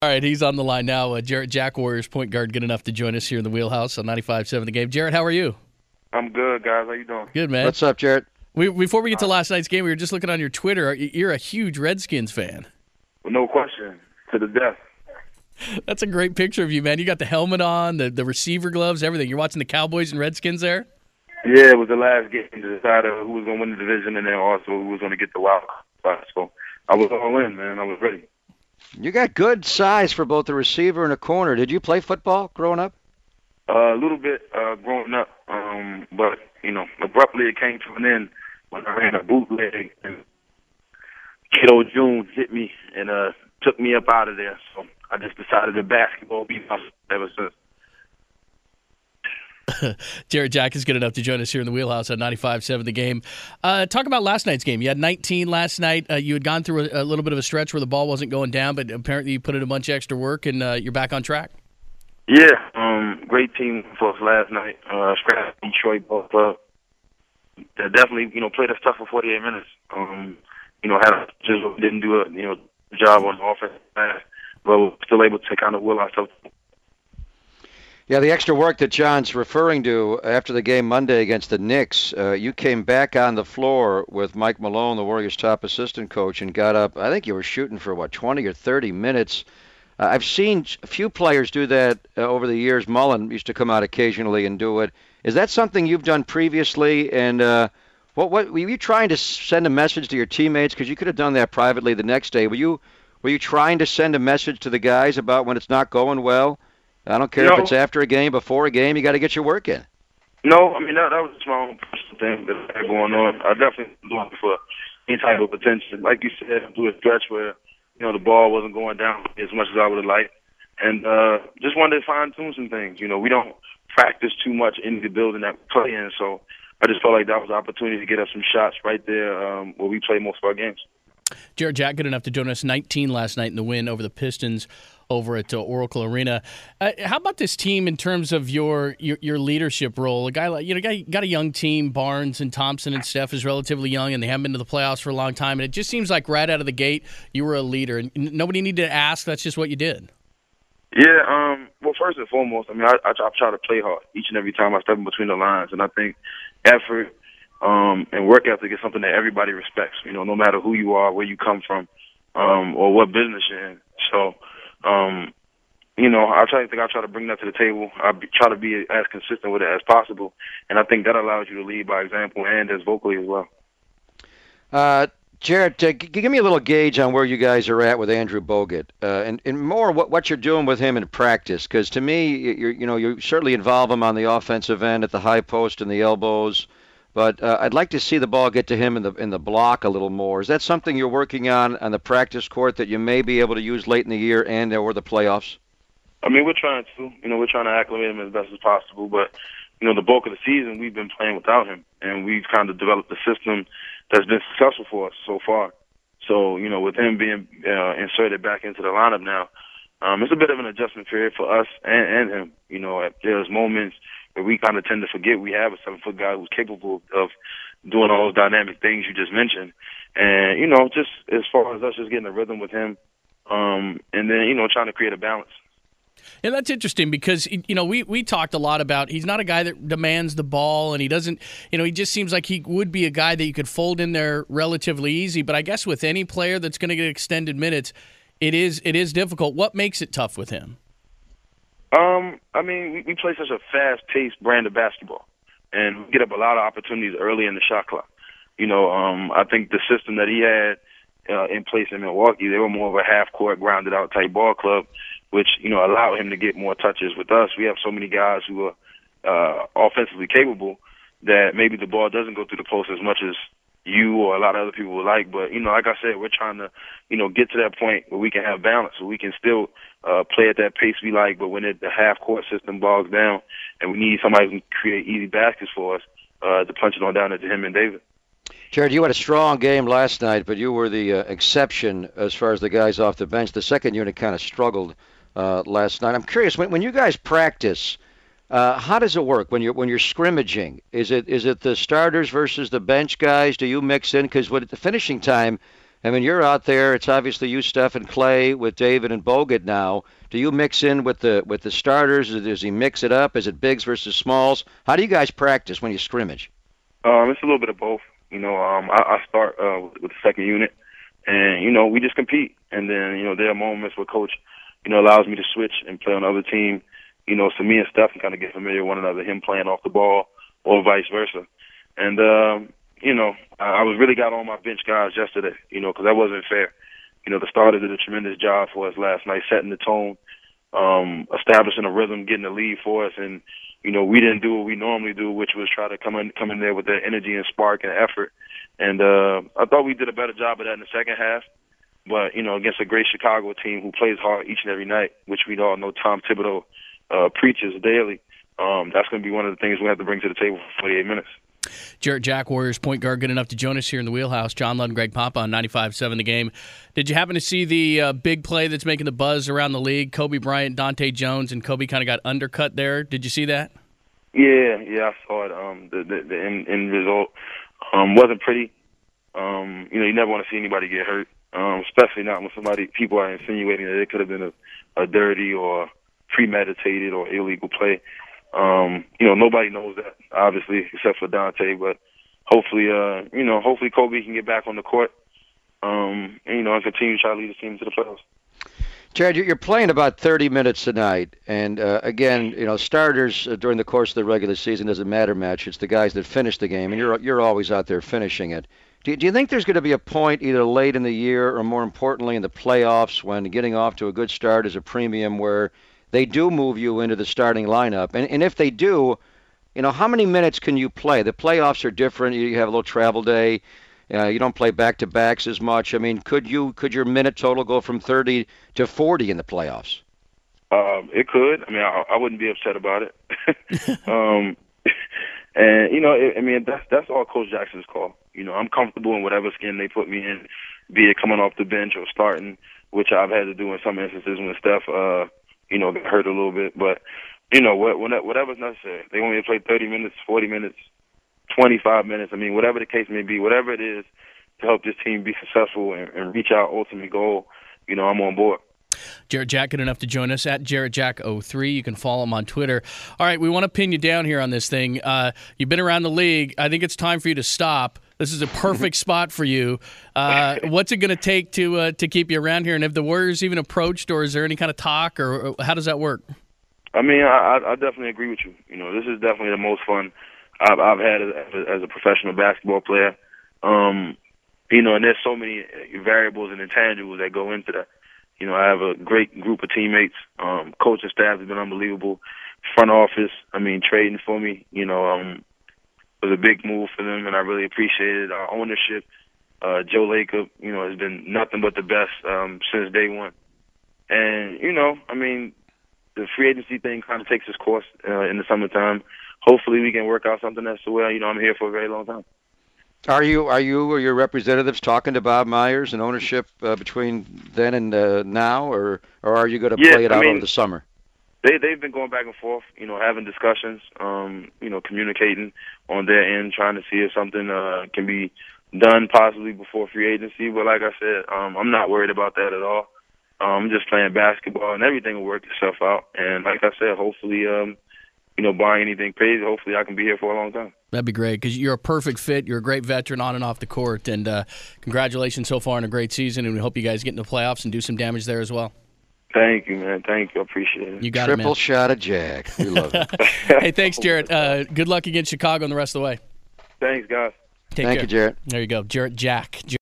All right, he's on the line now. Uh, Jarrett Jack Warriors point guard, good enough to join us here in the wheelhouse on 95.7 The Game. Jarrett, how are you? I'm good, guys. How you doing? Good, man. What's up, Jarrett? We, before we get to last night's game, we were just looking on your Twitter. You're a huge Redskins fan. Well, no question, to the death. That's a great picture of you, man. You got the helmet on, the, the receiver gloves, everything. You're watching the Cowboys and Redskins there? Yeah, it was the last game to decide who was going to win the division and then also who was going to get the wild card. So I was all in, man. I was ready. You got good size for both a receiver and a corner. Did you play football growing up? Uh, a little bit uh, growing up, um, but you know, abruptly it came to an end when I ran a bootleg and Kiddo June hit me and uh, took me up out of there. So I just decided that basketball be my ever since. Jarrett Jack is good enough to join us here in the wheelhouse at 95.7 The Game. Uh, talk about last night's game. You had 19 last night. Uh, you had gone through a, a, little bit of a stretch where the ball wasn't going down, but apparently you put in a bunch of extra work and uh, you're back on track. Yeah, um, great team for us last night. Uh, Scrap Detroit both up. They definitely, you know, played us tough for 48 minutes. Um, you know, had just didn't do a you know job on offense, but we're still able to kind of will ourselves yeah, the extra work that John's referring to after the game Monday against the Knicks, uh, you came back on the floor with Mike Malone, the Warriors' top assistant coach, and got up. I think you were shooting for what 20 or 30 minutes. Uh, I've seen a few players do that uh, over the years. Mullin used to come out occasionally and do it. Is that something you've done previously? And uh, what what were you trying to send a message to your teammates? Because you could have done that privately the next day. Were you were you trying to send a message to the guys about when it's not going well? I don't care if it's after a game, before a game. You got to get your work in. No, I mean that, that was just my own personal thing that I had going on. I definitely was looking for any type of attention. Like you said, through a stretch where you know the ball wasn't going down as much as I would have liked, and uh, just wanted to fine tune some things. You know, we don't practice too much in the building that we play in, so I just felt like that was an opportunity to get us some shots right there um, where we play most of our games. Jarrett Jack, good enough to join us 19 last night in the win over the Pistons over at uh, Oracle Arena. Uh, how about this team in terms of your your, your leadership role? A guy like you know, got a young team. Barnes and Thompson and Steph is relatively young, and they haven't been to the playoffs for a long time. And it just seems like right out of the gate, you were a leader, and nobody needed to ask. That's just what you did. Yeah. Um. Well, first and foremost, I mean, I, I, I try to play hard each and every time I step in between the lines, and I think effort um, and work ethic is something that everybody respects. You know, no matter who you are, where you come from, um, or what business you're in. So um, you know, I try to think I try to bring that to the table. I be, try to be as consistent with it as possible, and I think that allows you to lead by example and as vocally as well. Uh, uh, give me a little gauge on where you guys are at with Andrew Bogut, uh, and, and more what, what you're doing with him in practice. Because to me, you you know you certainly involve him on the offensive end at the high post and the elbows. But uh, I'd like to see the ball get to him in the in the block a little more. Is that something you're working on on the practice court that you may be able to use late in the year and or the playoffs? I mean, we're trying to. You know, we're trying to acclimate him as best as possible. But you know, the bulk of the season we've been playing without him, and we've kind of developed a system that's been successful for us so far. So you know, with him being uh, inserted back into the lineup now, um, it's a bit of an adjustment period for us and, and him. You know, there's moments but we kind of tend to forget we have a seven foot guy who's capable of doing all those dynamic things you just mentioned. And, you know, just as far as us just getting a rhythm with him, um, and then, you know, trying to create a balance. And that's interesting because you know we we talked a lot about he's not a guy that demands the ball and he doesn't you know he just seems like he would be a guy that you could fold in there relatively easy. But I guess with any player that's going to get extended minutes, it is it is difficult. What makes it tough with him? Um, I mean, we, we play such a fast-paced brand of basketball, and we get up a lot of opportunities early in the shot clock. You know, um, I think the system that he had uh, in place in Milwaukee, they were more of a half-court, grounded-out type ball club, which you know allowed him to get more touches. With us, we have so many guys who are uh, offensively capable that maybe the ball doesn't go through the post as much as you or a lot of other people would like. But you know, like I said, we're trying to, you know, get to that point where we can have balance, so we can still uh, play at that pace we like. But when it, the half court system bogs down, and we need somebody who can create easy baskets for us, uh, to punch it on down into him and David. Jarrett, you had a strong game last night, but you were the uh, exception as far as the guys off the bench. The second unit kind of struggled uh, last night. I'm curious when when you guys practice uh, how does it work when you're when you're scrimmaging? Is it is it the starters versus the bench guys? Do you mix in because at the finishing time, I mean, you're out there. It's obviously you, Steph, and Clay with David and Bogut now. Do you mix in with the with the starters? Does he mix it up? Is it bigs versus smalls? How do you guys practice when you scrimmage? Um, it's a little bit of both. You know, um, I, I start uh, with the second unit, and you know we just compete. And then you know there are moments where coach, you know, allows me to switch and play on the other team. You know, so me and Steph can kind of get familiar with one another. Him playing off the ball, or vice versa. And um, you know, I, was really got on my bench guys yesterday. You know, because that wasn't fair. You know, the starters did a tremendous job for us last night, setting the tone, um, establishing a rhythm, getting the lead for us, and you know, we didn't do what we normally do, which was try to come in come in there with that energy and spark and effort. And uh, I thought we did a better job of that in the second half. But you know, against a great Chicago team who plays hard each and every night, which we all know Tom Thibodeau uh, preaches daily, um, that's going to be one of the things we have to bring to the table for 48 minutes. Jarrett Jack, Warriors point guard, good enough to join us here in the wheelhouse. John Ludden, Greg Papa on 95.7 The Game. Did you happen to see the uh, big play that's making the buzz around the league? Kobe Bryant, Dahntay Jones, and Kobe kind of got undercut there. Did you see that? Yeah, yeah, I saw it. Um, the the, the end, end result um, wasn't pretty. Um, you know, you never want to see anybody get hurt, um, especially not when somebody people are insinuating that it could have been a, a dirty or premeditated or illegal play. Um, you know, nobody knows that obviously except for Dahntay. but hopefully, uh, you know, hopefully Kobe can get back on the court, um, and you know, and continue to try to lead the team to the playoffs. Jarrett, you're playing about 30 minutes tonight, and uh, again, you know, starters uh, during the course of the regular season doesn't matter much. It's the guys that finish the game, and you're you're always out there finishing it. Do you, do you think there's going to be a point either late in the year or more importantly in the playoffs when getting off to a good start is a premium where they do move you into the starting lineup? And and if they do, you know, how many minutes can you play? The playoffs are different. You have a little travel day. Uh, you don't play back to backs as much. I mean, could you could your minute total go from 30 to 40 in the playoffs? Um, it could. I mean, I, I wouldn't be upset about it. um, and you know, it, I mean, that's that's all Coach Jackson's call. You know, I'm comfortable in whatever skin they put me in, be it coming off the bench or starting, which I've had to do in some instances when Steph, uh, you know, hurt a little bit. But you know, what, whatever's necessary. They want me to play 30 minutes, 40 minutes, 25 minutes. I mean, whatever the case may be, whatever it is to help this team be successful and, and reach our ultimate goal, you know, I'm on board. Jarrett Jack, good enough to join us at Jarrett Jack 03. You can follow him on Twitter. All right, we want to pin you down here on this thing. Uh, you've been around the league. I think it's time for you to stop. This is a perfect spot for you. Uh, what's it going to take to uh, to keep you around here? And have the Warriors even approached, or is there any kind of talk, or, how does that work? I mean, I, I definitely agree with you. You know, this is definitely the most fun I've, I've had as, as a professional basketball player. Um, you know, and there's so many variables and intangibles that go into that. You know, I have a great group of teammates. Um, coaching staff has been unbelievable. Front office, I mean, trading for me, you know, um, was a big move for them, and I really appreciate it. Our ownership, uh, Joe Lacob, you know, has been nothing but the best um, since day one. And you know, I mean, the free agency thing kind of takes its course uh, in the summertime hopefully we can work out something that's well. You know, I'm here for a very long time. Are you are you or your representatives talking to Bob Myers and ownership uh, between then and uh, now, or or are you going to yeah, play it out I mean, over the summer? They they've been going back and forth, you know, having discussions, um, you know, communicating on their end, trying to see if something uh, can be done possibly before free agency. But like I said, um, I'm not worried about that at all. Um, I'm just playing basketball, and everything will work itself out. And like I said, hopefully, um, you know, buying anything crazy. Hopefully, I can be here for a long time. That'd be great because you're a perfect fit. You're a great veteran on and off the court, and uh, congratulations so far on a great season. And we hope you guys get into the playoffs and do some damage there as well. Thank you, man. Thank you. I appreciate it. You got Triple it, man. shot of Jack. We love it. hey, thanks, Jarrett. Uh, good luck against Chicago and the rest of the way. Thanks, guys. Take Thank care. you, Jarrett. There you go, Jarrett Jack.